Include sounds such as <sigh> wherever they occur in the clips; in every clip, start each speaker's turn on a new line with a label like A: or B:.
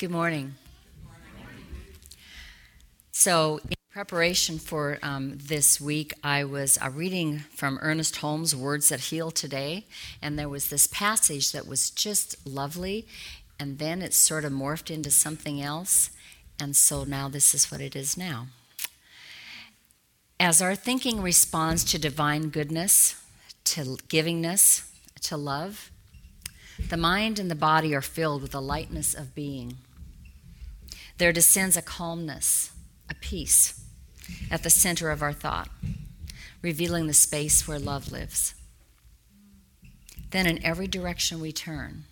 A: Good morning. So, in preparation for um, this week, I was uh, reading from Ernest Holmes' Words That Heal Today, and there was this passage that was just lovely, and then it sort of morphed into something else, and so now this is what it is now. As our thinking responds to divine goodness, to givingness, to love, the mind and the body are filled with the lightness of being. There descends a calmness, a peace at the center of our thought, revealing the space where love lives. Then, in every direction we turn,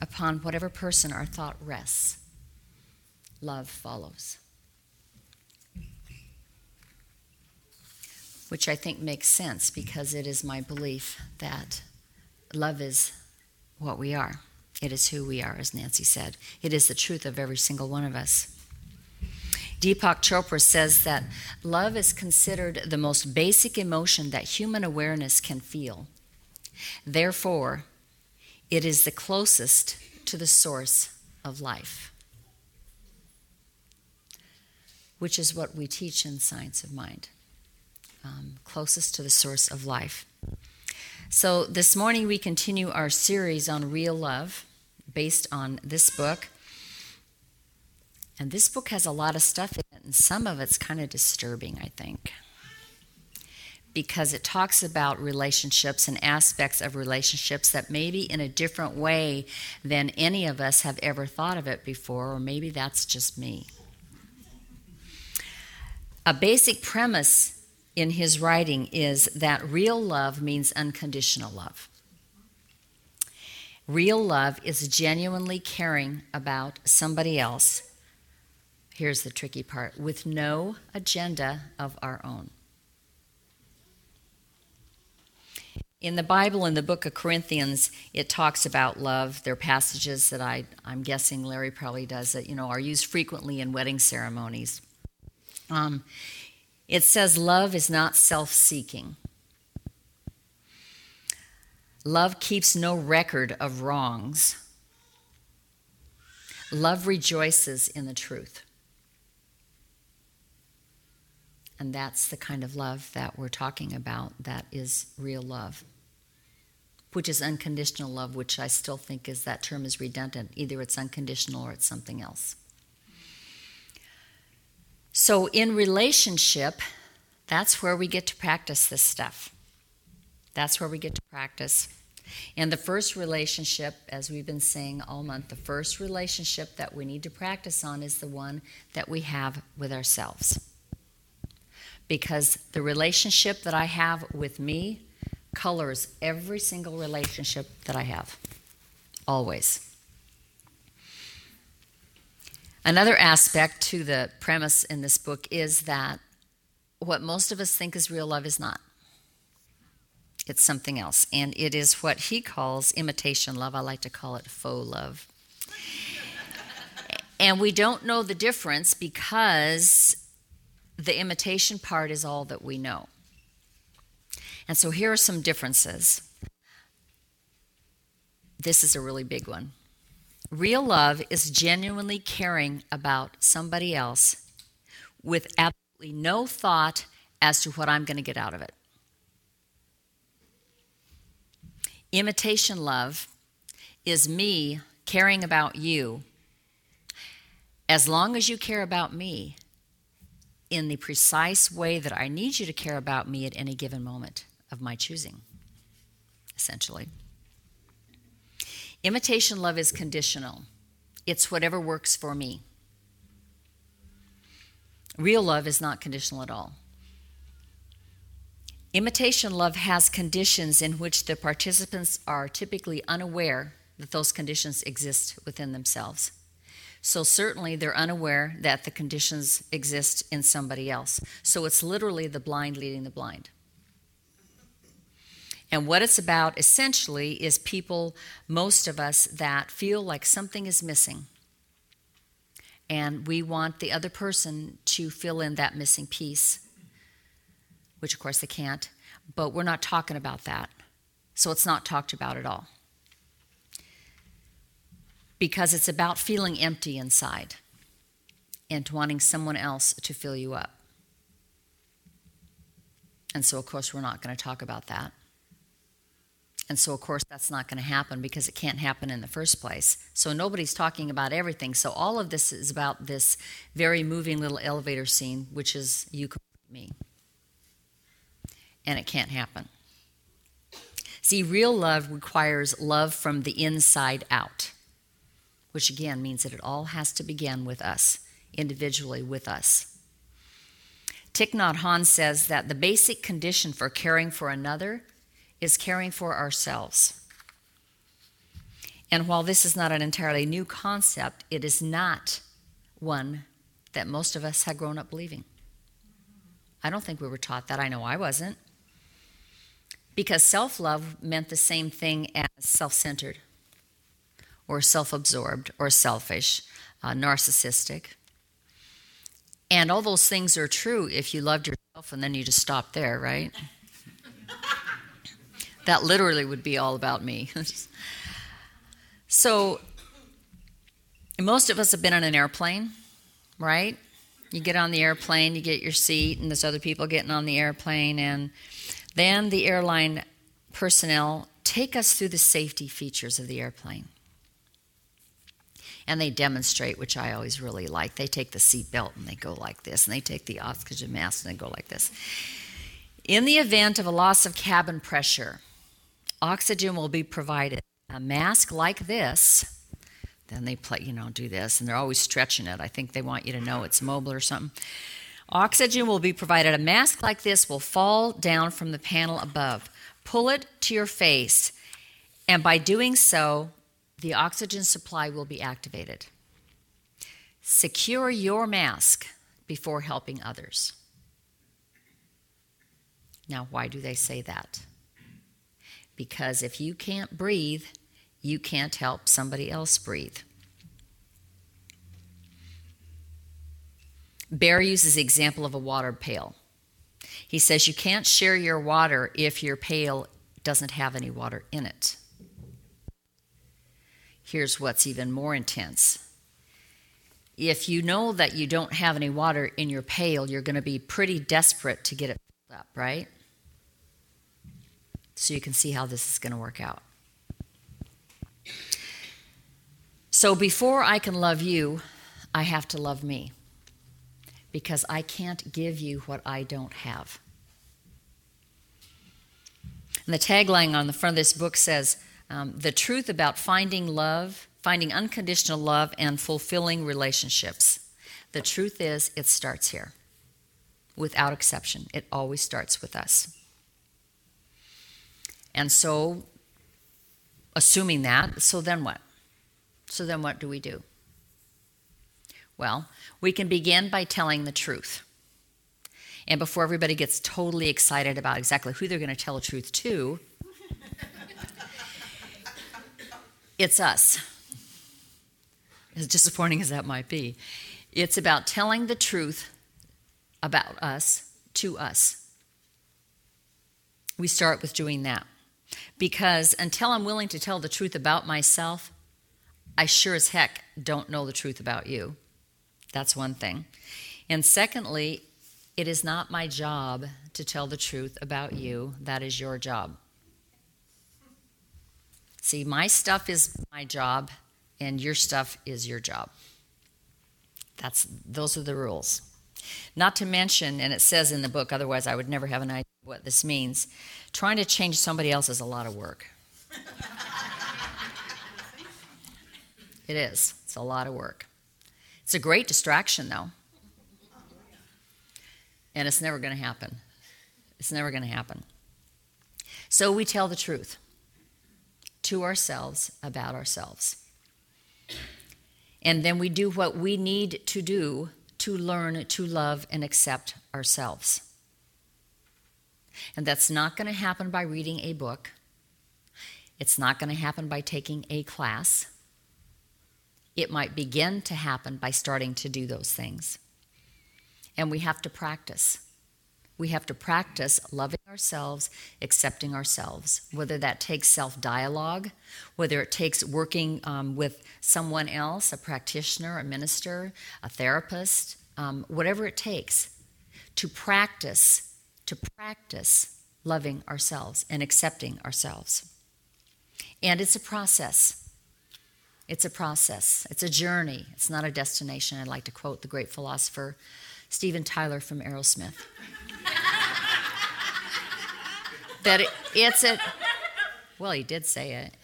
A: upon whatever person our thought rests, love follows. Which I think makes sense because it is my belief that love is what we are. It is who we are, as Nancy said. It is the truth of every single one of us. Deepak Chopra says that love is considered the most basic emotion that human awareness can feel. Therefore, it is the closest to the source of life, which is what we teach in Science of Mind. Um, closest to the source of life. So, this morning we continue our series on real love based on this book. And this book has a lot of stuff in it, and some of it's kind of disturbing, I think. Because it talks about relationships and aspects of relationships that maybe in a different way than any of us have ever thought of it before, or maybe that's just me. A basic premise in his writing is that real love means unconditional love. Real love is genuinely caring about somebody else. Here's the tricky part with no agenda of our own. In the Bible, in the book of Corinthians, it talks about love. There are passages that I, I'm guessing Larry probably does that, you know, are used frequently in wedding ceremonies. Um, it says love is not self seeking. Love keeps no record of wrongs. Love rejoices in the truth. And that's the kind of love that we're talking about that is real love, which is unconditional love, which I still think is that term is redundant. Either it's unconditional or it's something else. So, in relationship, that's where we get to practice this stuff. That's where we get to practice. And the first relationship, as we've been saying all month, the first relationship that we need to practice on is the one that we have with ourselves. Because the relationship that I have with me colors every single relationship that I have, always. Another aspect to the premise in this book is that what most of us think is real love is not. It's something else. And it is what he calls imitation love. I like to call it faux love. and we don't know the difference because the imitation part is all that we know. And so here are some differences. This is a really big one. Real love is genuinely caring about somebody else with absolutely no thought as to what I'm going to get out of it. Imitation love is me caring about you as long as you care about me in the precise way that I need you to care about me at any given moment of my choosing, essentially. Imitation love is conditional, it's whatever works for me. Real love is not conditional at all. Imitation love has conditions in which the participants are typically unaware that those conditions exist within themselves. So, certainly, they're unaware that the conditions exist in somebody else. So, it's literally the blind leading the blind. And what it's about essentially is people, most of us, that feel like something is missing. And we want the other person to fill in that missing piece, which of course they can't, but we're not talking about that. So it's not talked about at all. because it's about feeling empty inside and wanting someone else to fill you up. And so, of course, we're not going to talk about that. And so, of course, that's not going to happen because it can't happen in the first place. So, nobody's talking about everything. So, all of this is about this very moving little elevator scene, which is you complete me. And it can't happen. See, real love requires love from the inside out, which again means that it all has to begin with us, individually with us. Thich Nhat Hanh says that the basic condition for caring for another is caring for ourselves. And while this is not an entirely new concept, it is not one that most of us have grown up believing. I don't think we were taught that. I know I wasn't. Because self love meant the same thing as self centered, or self absorbed, or selfish, uh, narcissistic. And all those things are true if you loved yourself and then you just stop there, right? <laughs> that literally would be all about me. <laughs> so, most of us have been on an airplane, right? You get on the airplane, you get your seat, and there's other people getting on the airplane, and then the airline personnel take us through the safety features of the airplane. And they demonstrate, which I always really like. They take the seat belt and they go like this, and they take the oxygen mask and they go like this. In the event of a loss of cabin pressure, oxygen will be provided. A mask like this, then they play, you know, do this, and they're always stretching it. I think they want you to know it's mobile or something. Oxygen will be provided. A mask like this will fall down from the panel above. Pull it to your face, and by doing so, the oxygen supply will be activated. Secure your mask before helping others. Now, why do they say that? Because if you can't breathe, you can't help somebody else breathe. Baer uses the example of a water pail. He says you can't share your water if your pail doesn't have any water in it. Here's what's even more intense. If you know that you don't have any water in your pail, you're going to be pretty desperate to get it filled up, right? So you can see how this is going to work out. So before I can love you, I have to love me because I can't give you what I don't have. And the tagline on the front of this book says um, The truth about finding love, finding unconditional love, and fulfilling relationships. The truth is, it starts here. Without exception, it always starts with us. And so, assuming that, so then what? So then what do we do? Well, we can begin by telling the truth. And before everybody gets totally excited about exactly who they're going to tell the truth to, <laughs> it's us. As disappointing as that might be, it's about telling the truth about us to us. We start with doing that. Because until I'm willing to tell the truth about myself, I sure as heck don't know the truth about you. That's one thing. And secondly, it is not my job to tell the truth about you. That is your job. See, my stuff is my job, and your stuff is your job. That's those are the rules. Not to mention, and it says in the book, otherwise I would never have an idea what this means. Trying to change somebody else is a lot of work. <laughs> it is. It's a lot of work. It's a great distraction, though. And it's never going to happen. It's never going to happen. So we tell the truth to ourselves about ourselves. And then we do what we need to do to learn to love and accept ourselves. And that's not going to happen by reading a book. It's not going to happen by taking a class it might begin to happen by starting to do those things. And we have to practice. we have to practice loving ourselves, accepting ourselves, whether that takes self dialogue, whether it takes working um, with someone else, a practitioner, a minister, a therapist, um, whatever it takes to practice, to practice loving ourselves and accepting ourselves. And it's a process. It's a process. It's a journey. It's not a destination. I'd like to quote the great philosopher Steven Tyler from Aerosmith. <laughs> that it, it's a, well, he did say it.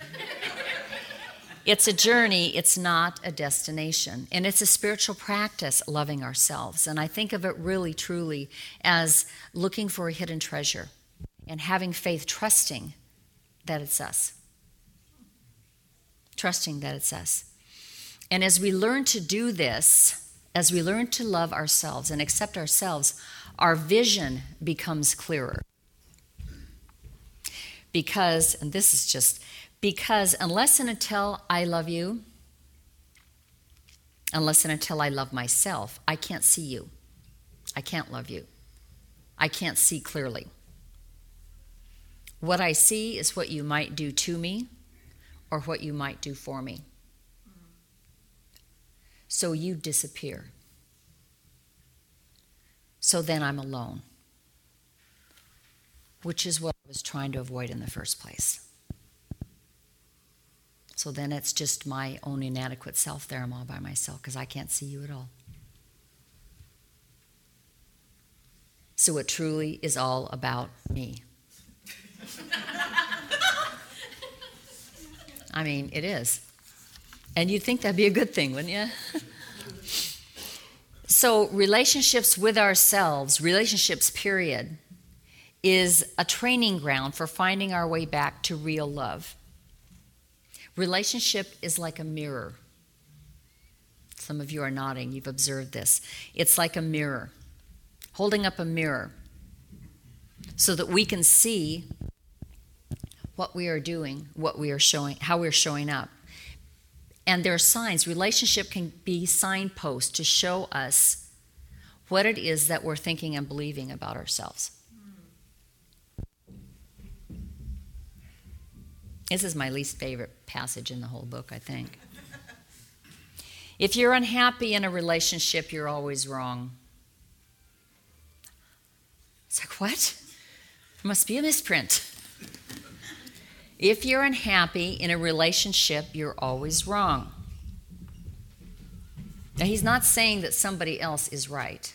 A: It's a journey, it's not a destination. And it's a spiritual practice, loving ourselves. And I think of it really, truly as looking for a hidden treasure and having faith, trusting that it's us. Trusting that it's us. And as we learn to do this, as we learn to love ourselves and accept ourselves, our vision becomes clearer. Because, and this is just, because unless and until I love you, unless and until I love myself, I can't see you. I can't love you. I can't see clearly. What I see is what you might do to me or what you might do for me. So you disappear. So then I'm alone, which is what I was trying to avoid in the first place. So then it's just my own inadequate self there. I'm all by myself because I can't see you at all. So it truly is all about me. I mean, it is. And you'd think that'd be a good thing, wouldn't you? <laughs> so, relationships with ourselves, relationships, period, is a training ground for finding our way back to real love. Relationship is like a mirror. Some of you are nodding, you've observed this. It's like a mirror, holding up a mirror so that we can see what we are doing, what we are showing, how we're showing up. And there are signs. Relationship can be signposts to show us what it is that we're thinking and believing about ourselves. This is my least favorite passage in the whole book, I think. <laughs> if you're unhappy in a relationship, you're always wrong. It's like, what? Must be a misprint. If you're unhappy in a relationship, you're always wrong. Now, he's not saying that somebody else is right.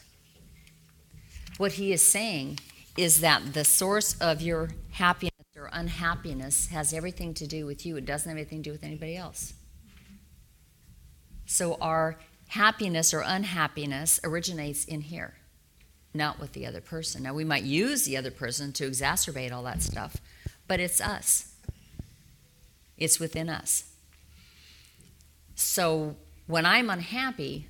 A: What he is saying is that the source of your happiness or unhappiness has everything to do with you, it doesn't have anything to do with anybody else. So, our happiness or unhappiness originates in here, not with the other person. Now, we might use the other person to exacerbate all that stuff, but it's us. It's within us. So when I'm unhappy,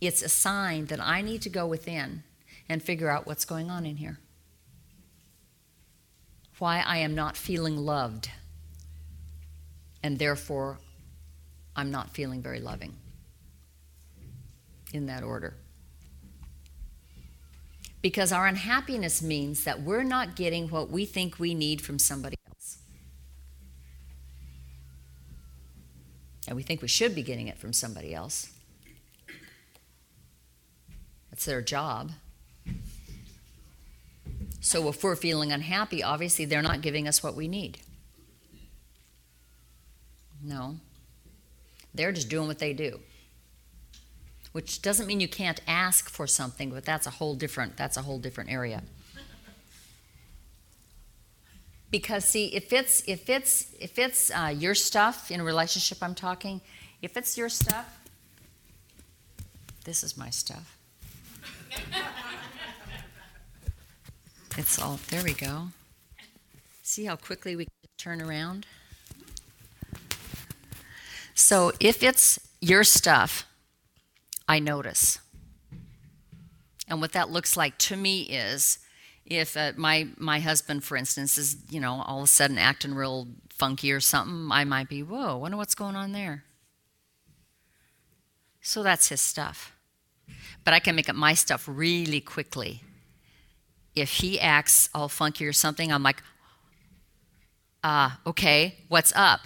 A: it's a sign that I need to go within and figure out what's going on in here. Why I am not feeling loved, and therefore I'm not feeling very loving. In that order. Because our unhappiness means that we're not getting what we think we need from somebody And we think we should be getting it from somebody else. That's their job. So if we're feeling unhappy, obviously they're not giving us what we need. No. They're just doing what they do. Which doesn't mean you can't ask for something, but that's a whole different that's a whole different area because see if it's if it's if it's uh, your stuff in a relationship i'm talking if it's your stuff this is my stuff. <laughs> It's all there we go. See how quickly we turn around? So if it's your stuff i notice. And what that looks like to me is if uh, my my husband, for instance, is you know all of a sudden acting real funky or something, I might be, whoa, wonder what's going on there. So that's his stuff. But I can make up my stuff really quickly if he acts all funky or something, I'm like, ah, uh, okay, what's up?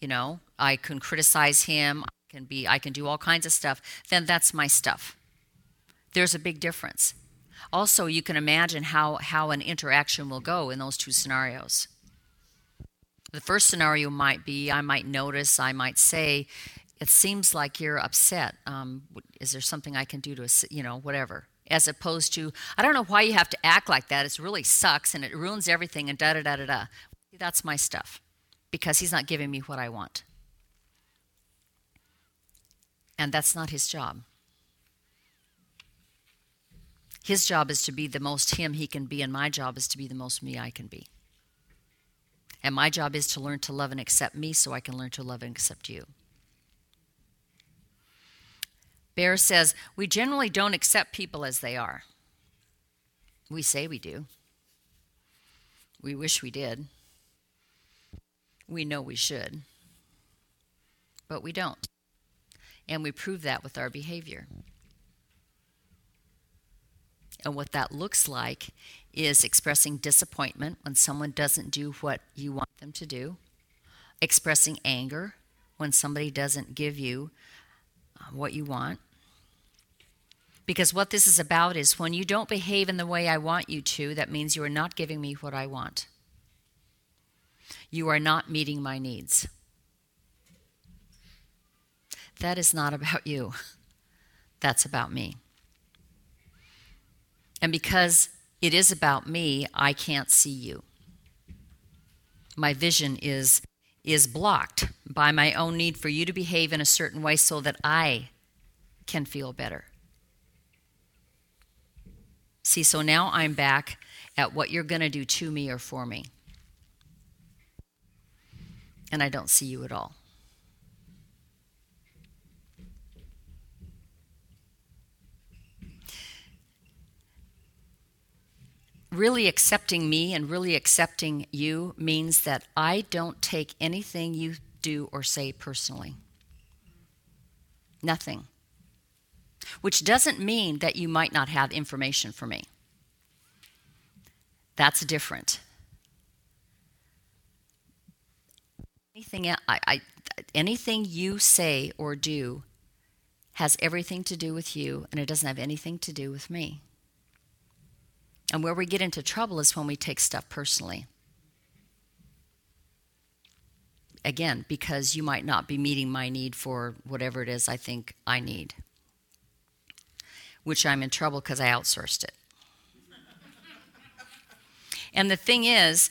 A: You know, I can criticize him, I can be I can do all kinds of stuff. Then that's my stuff. There's a big difference. Also, you can imagine how, how an interaction will go in those two scenarios. The first scenario might be I might notice, I might say, it seems like you're upset. Um, is there something I can do to, you know, whatever? As opposed to, I don't know why you have to act like that. It really sucks and it ruins everything and da da da da da. That's my stuff because he's not giving me what I want. And that's not his job. His job is to be the most him he can be, and my job is to be the most me I can be. And my job is to learn to love and accept me so I can learn to love and accept you. Baer says, We generally don't accept people as they are. We say we do. We wish we did. We know we should. But we don't. And we prove that with our behavior. And what that looks like is expressing disappointment when someone doesn't do what you want them to do, expressing anger when somebody doesn't give you uh, what you want. Because what this is about is when you don't behave in the way I want you to, that means you are not giving me what I want. You are not meeting my needs. That is not about you, that's about me. And because it is about me, I can't see you. My vision is, is blocked by my own need for you to behave in a certain way so that I can feel better. See, so now I'm back at what you're going to do to me or for me. And I don't see you at all. Really accepting me and really accepting you means that I don't take anything you do or say personally. Nothing. Which doesn't mean that you might not have information for me. That's different. Anything, I, I, anything you say or do has everything to do with you, and it doesn't have anything to do with me. And where we get into trouble is when we take stuff personally. Again, because you might not be meeting my need for whatever it is I think I need, which I'm in trouble because I outsourced it. <laughs> and the thing is,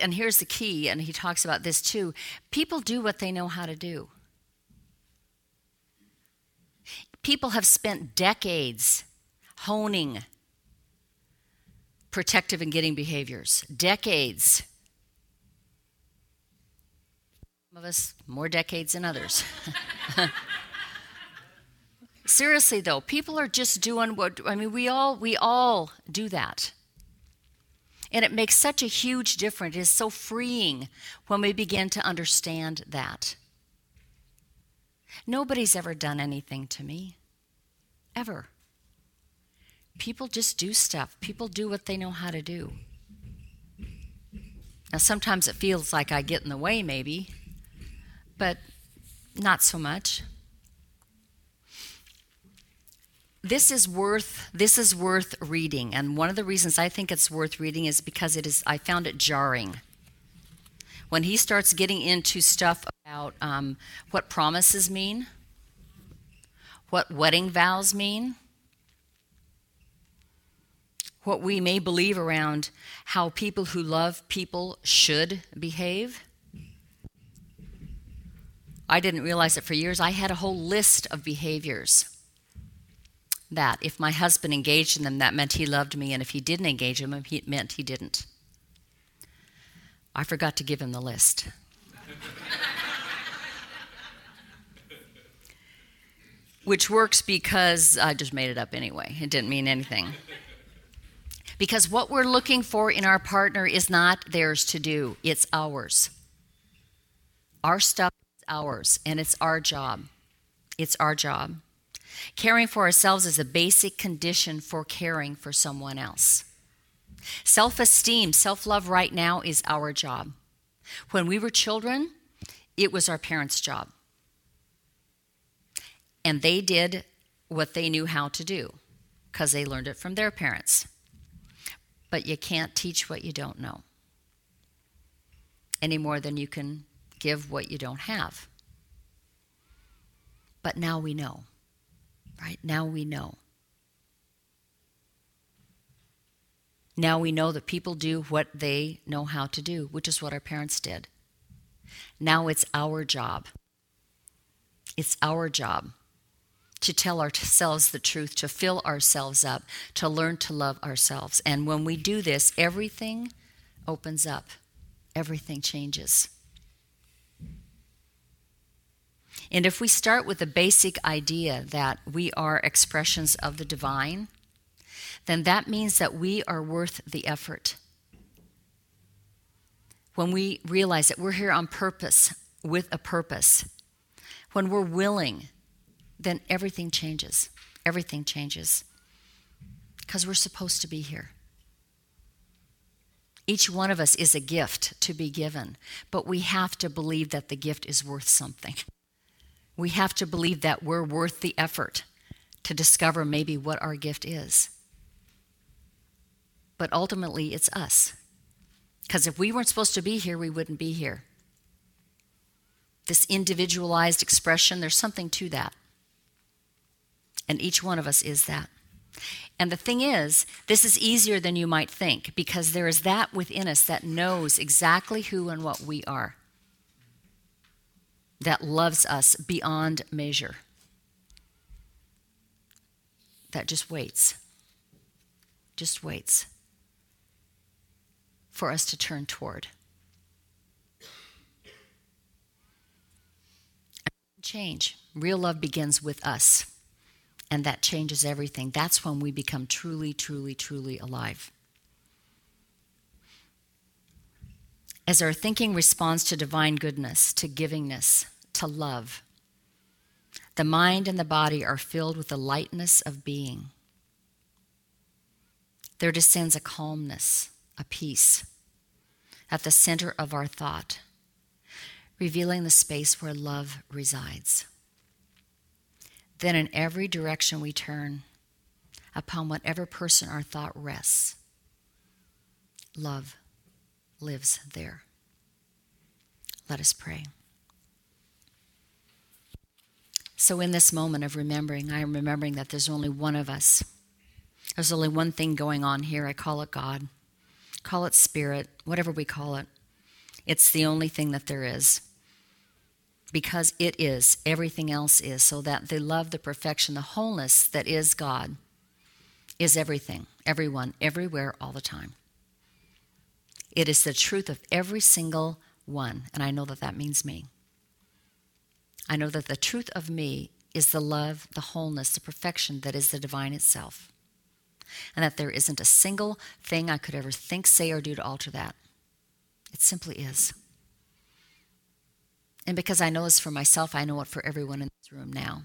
A: and here's the key, and he talks about this too people do what they know how to do. People have spent decades honing protective and getting behaviors. Decades. Some of us more decades than others. <laughs> Seriously though, people are just doing what I mean we all we all do that. And it makes such a huge difference. It is so freeing when we begin to understand that. Nobody's ever done anything to me. Ever people just do stuff. People do what they know how to do. Now, sometimes it feels like I get in the way, maybe, but not so much. This is worth this is worth reading, and one of the reasons I think it's worth reading is because it is I found it jarring. When he starts getting into stuff about um, what promises mean, what wedding vows mean, what we may believe around how people who love people should behave. I didn't realize it for years. I had a whole list of behaviors that if my husband engaged in them, that meant he loved me, and if he didn't engage in them, it meant he didn't. I forgot to give him the list. <laughs> Which works because I just made it up anyway. It didn't mean anything. Because what we're looking for in our partner is not theirs to do, it's ours. Our stuff is ours, and it's our job. It's our job. Caring for ourselves is a basic condition for caring for someone else. Self esteem, self love right now is our job. When we were children, it was our parents' job. And they did what they knew how to do because they learned it from their parents. But you can't teach what you don't know any more than you can give what you don't have. But now we know, right? Now we know. Now we know that people do what they know how to do, which is what our parents did. Now it's our job. It's our job to tell ourselves the truth, to fill ourselves up, to learn to love ourselves. And when we do this, everything opens up, everything changes. And if we start with the basic idea that we are expressions of the divine, then that means that we are worth the effort. When we realize that we're here on purpose, with a purpose, when we're willing, then everything changes. Everything changes. Because we're supposed to be here. Each one of us is a gift to be given, but we have to believe that the gift is worth something. We have to believe that we're worth the effort to discover maybe what our gift is. But ultimately, it's us. Because if we weren't supposed to be here, we wouldn't be here. This individualized expression, there's something to that. And each one of us is that. And the thing is, this is easier than you might think because there is that within us that knows exactly who and what we are, that loves us beyond measure, that just waits, just waits for us to turn toward. Change. Real love begins with us and that changes everything. That's when we become truly, truly, truly alive. As our thinking responds to divine goodness, to givingness, to love, the mind and the body are filled with the lightness of being. There descends a calmness, a peace at the center of our thought, revealing the space where love resides. Then, in every direction we turn, upon whatever person our thought rests, love lives there. Let us pray. So, in this moment of remembering, I am remembering that there's only one of us. There's only one thing going on here. I call it God, call it Spirit, whatever we call it. It's the only thing that there is because it is, everything else is, so that the love, the perfection, the wholeness that is God is everything, everyone, everywhere, all the time. It is the truth of every single one, and I know that that means me. I know that the truth of me is the love, the wholeness, the perfection that is the divine itself. And that there isn't a single thing I could ever think, say, or do to alter that. It simply is. And because I know this for myself, I know it for everyone in this room now,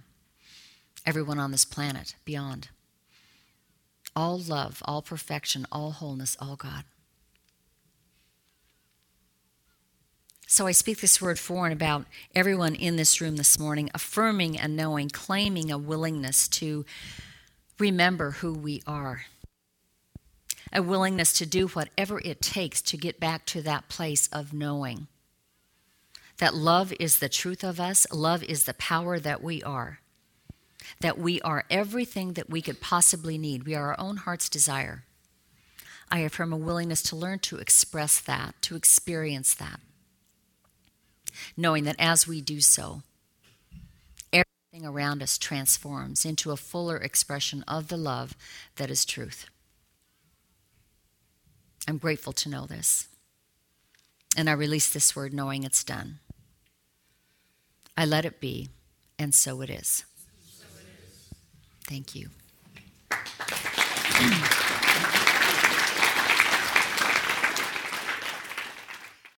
A: everyone on this planet, beyond. All love, all perfection, all wholeness, all God. So I speak this word for and about everyone in this room this morning, affirming and knowing, claiming a willingness to remember who we are, a willingness to do whatever it takes to get back to that place of knowing that love is the truth of us, love is the power that we are, that we are everything that we could possibly need. We are our own heart's desire. I affirm a willingness to learn to express that, to experience that, knowing that as we do so, everything around us transforms into a fuller expression of the love that is truth. I'm grateful to know this. And I release this word knowing it's done. I let it be, and so it is. So it is. Thank you. <clears throat>